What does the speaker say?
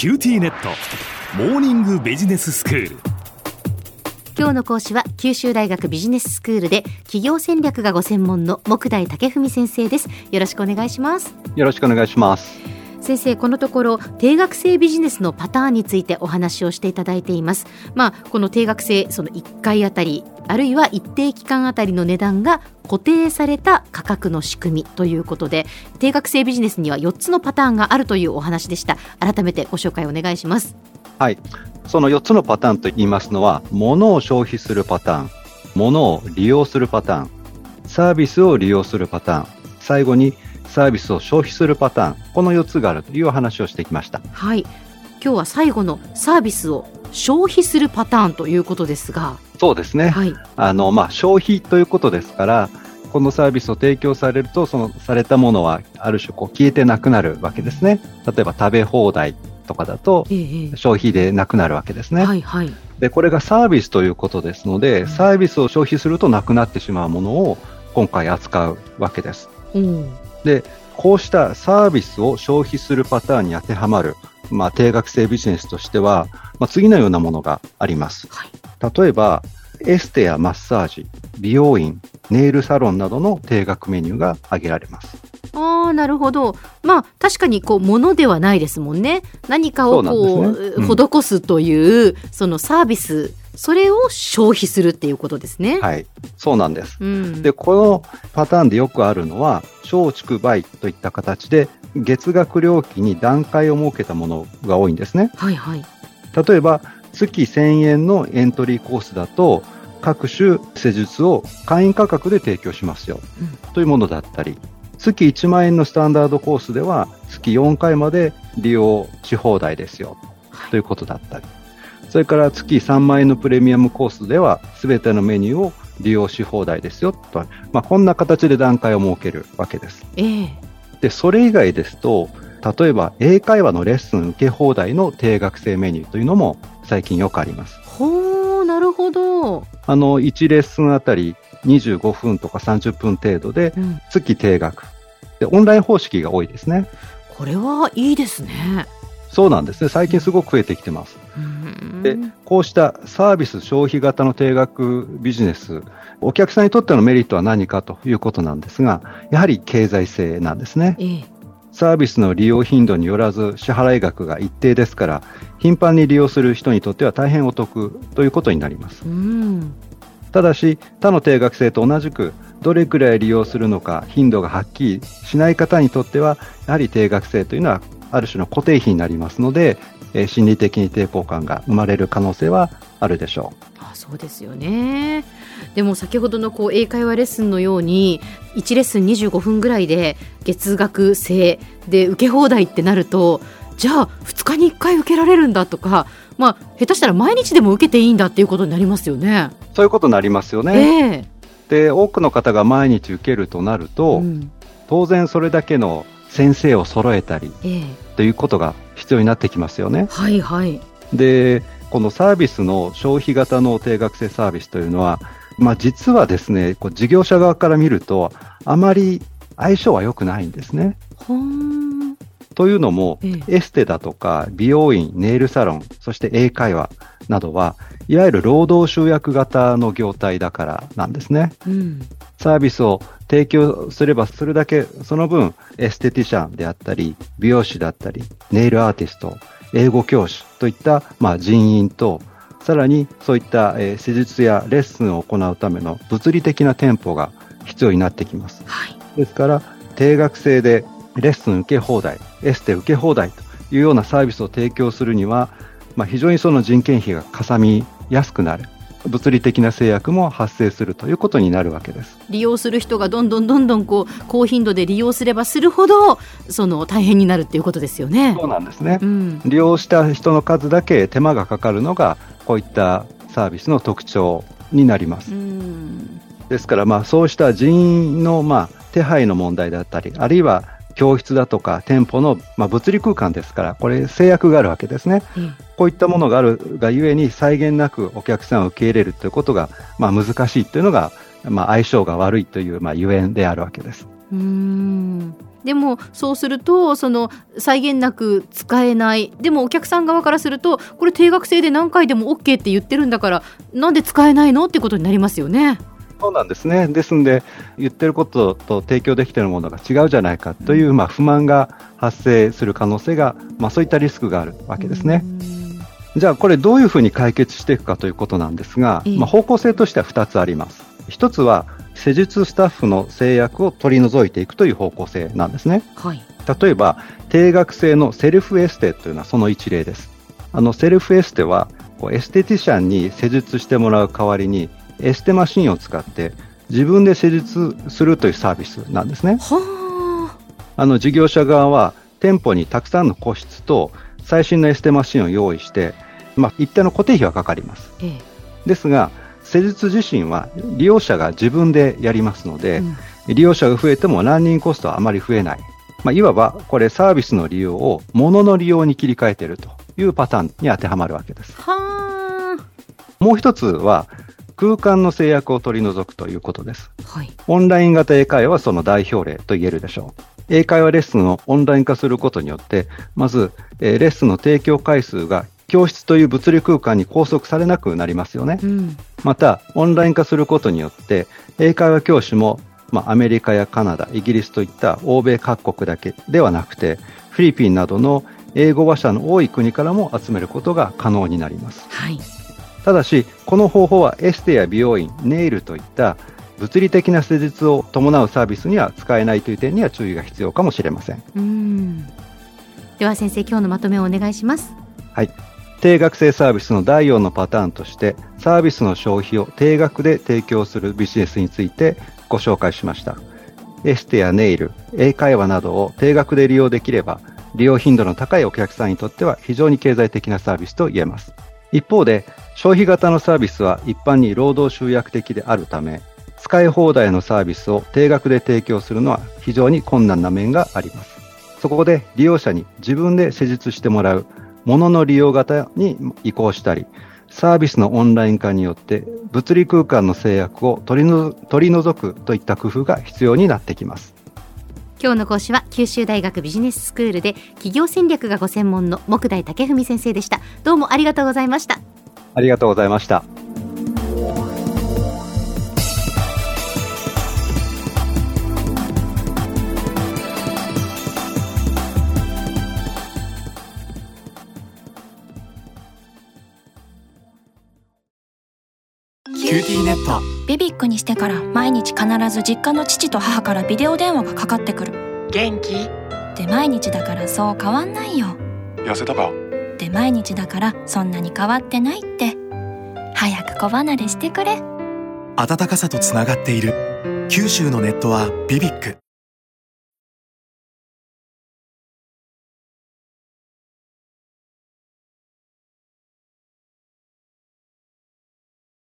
QTnet。モーニングビジネススクール。今日の講師は九州大学ビジネススクールで企業戦略がご専門の目代武史先生です。よろしくお願いします。よろしくお願いします。先生このところ定額制ビジネスのパターンについてお話をしていただいています。まあこの定額制その1回あたりあるいは一定期間あたりの値段が固定された価格の仕組みということで定額制ビジネスには4つのパターンがあるというお話でした。改めてご紹介お願いします。はい。その4つのパターンと言いますのは物を消費するパターン物を利用するパターンサービスを利用するパターン最後にサービスを消費するパターンこの4つがあるというお話をしてきました。はい。今日は最後のサービスを消費するパターンということですが。そうですね、はい、あのまあ、消費ということですからこのサービスを提供されるとそのされたものはある種こう消えてなくなるわけですね。例えば食べ放題とかだと消費でなくなるわけですね、はいはい、でこれがサービスということですので、サービスを消費するとなくなってしまうものを今回扱うわけです、うん。で、こうしたサービスを消費するパターンに当てはまる、まあ、定額制ビジネスとしては、まあ、次のようなものがあります。はい、例えば、エステやマッサージ、美容院、ネイルサロンなどの定額メニューが挙げられます。ああ、なるほど。まあ、確かにこう、ものではないですもんね。何かをこう、うねうん、施すという、そのサービスそれを消費するっていうことですね。はい、そうなんです。うん、で、このパターンでよくあるのは、小畜売といった形で、月額料金に段階を設けたものが多いんですね。はいはい。例えば、月1000円のエントリーコースだと、各種施術を会員価格で提供しますよ、うん、というものだったり、月1万円のスタンダードコースでは、月4回まで利用し放題ですよ、ということだったり。それから月3万円のプレミアムコースでは、すべてのメニューを利用し放題ですよ。と、まあ、こんな形で段階を設けるわけです。えー、で、それ以外ですと、例えば英会話のレッスン受け放題の定額制メニューというのも最近よくあります。ほー、なるほど。あの、1レッスンあたり25分とか30分程度で、月定額、で、オンライン方式が多いですね。これはいいですね。そうなんですね。最近すごく増えてきてます。で、こうしたサービス消費型の定額ビジネス、お客さんにとってのメリットは何かということなんですが、やはり経済性なんですね。ええ、サービスの利用頻度によらず支払い額が一定ですから、頻繁に利用する人にとっては大変お得ということになります。うん、ただし、他の定額制と同じく、どれくらい利用するのか頻度がはっきりしない方にとっては、やはり定額制というのはある種の固定費になりますので、えー、心理的に抵抗感が生まれる可能性はあるでしょう。あそうですよね。でも先ほどのこう英会話レッスンのように1レッスン25分ぐらいで月額制で受け放題ってなるとじゃあ2日に1回受けられるんだとか、まあ、下手したら毎日でも受けていいんだっていうことになりますよね。そういうことになりますよね。えー、で多くの方が毎日受けるとなると、うん、当然それだけの先生を揃えたり、えー、ということが必要になってきますよね。はいはい。で、このサービスの消費型の定額制サービスというのは、まあ実はですね、こう事業者側から見ると、あまり相性は良くないんですね。というのも、えエステだとか美容院、ネイルサロン、そして英会話などは、いわゆる労働集約型の業態だからなんですね。うん、サービスを提供すればするだけ、その分、エステティシャンであったり、美容師だったり、ネイルアーティスト、英語教師といった、まあ、人員と、さらにそういった、えー、施術やレッスンを行うための物理的な店舗が必要になってきます。はい、ですから、定額制でレッスン受け放題、エステ受け放題というようなサービスを提供するには、まあ、非常にその人件費がかさみやすくなる。物理的な制約も発生するということになるわけです利用する人がどんどんどんどんこう高頻度で利用すればするほどその大変になるっていうことですよね。そうなんですね、うん、利用した人の数だけ手間がかかるのがこういったサービスの特徴になります。うん、ですから、まあ、そうした人員の、まあ、手配の問題だったり、あるいは教室だとか店舗の、まあ、物理空間ですから、これ制約があるわけですね。うん、こういったものがあるがゆえに際限なくお客さんを受け入れるということが、まあ、難しいというのが、まあ、相性が悪いという、まあ、ゆえんであるわけです。うんでもそうするとその際限なく使えないでもお客さん側からするとこれ定額制で何回でも OK って言ってるんだからなんで使えないのってことになりますよね。そうなんですね。ですんで、言ってることと提供できているものが違うじゃないかという、まあ、不満が発生する可能性が、まあ、そういったリスクがあるわけですね。じゃあ、これどういうふうに解決していくかということなんですが、まあ、方向性としては2つあります。1つは、施術スタッフの制約を取り除いていくという方向性なんですね。はい、例えば、定額制のセルフエステというのはその一例です。あのセルフエステはエステティシャンに施術してもらう代わりにエステマシンを使って自分で施術するというサービスなんですね。あの事業者側は店舗にたくさんの個室と最新のエステマシンを用意して、まあ、一定の固定費はかかります。ええ、ですが、施術自身は利用者が自分でやりますので、うん、利用者が増えてもランニングコストはあまり増えない。まあ、いわばこれサービスの利用を物の利用に切り替えているというパターンに当てはまるわけです。もう一つは空間の制約を取り除くということです。はい、オンライン型英会話はその代表例と言えるでしょう。英会話レッスンをオンライン化することによって、まず、えー、レッスンの提供回数が教室という物理空間に拘束されなくなりますよね。うん、また、オンライン化することによって、英会話教師も、まあ、アメリカやカナダ、イギリスといった欧米各国だけではなくて、フィリピンなどの英語話者の多い国からも集めることが可能になります。はい、ただし、この方法はエステや美容院、ネイルといった物理的な施術を伴うサービスには使えないという点には注意が必要かもしれません。うんでは先生、今日のまとめをお願いします。はい。定額制サービスの第4のパターンとして、サービスの消費を定額で提供するビジネスについてご紹介しました。エステやネイル、英会話などを定額で利用できれば、利用頻度の高いお客さんにとっては非常に経済的なサービスと言えます。一方で、消費型のサービスは一般に労働集約的であるため、使い放題のサービスを定額で提供するのは非常に困難な面があります。そこで利用者に自分で施術してもらう物の利用型に移行したり、サービスのオンライン化によって物理空間の制約を取り除くといった工夫が必要になってきます。今日の講師は九州大学ビジネススクールで企業戦略がご専門の木大武文先生でした。どうもありがとうございました。ありがとうございました。 QTnet。 BBIQ にしてから毎日必ず実家の父と母からビデオ電話がかかってくる。元気？で毎日だからそう変わんないよ。痩せたか？で毎日だからそんなに変わってないって。早く子離れしてくれ。暖かさとつながっている。九州のネットはビビック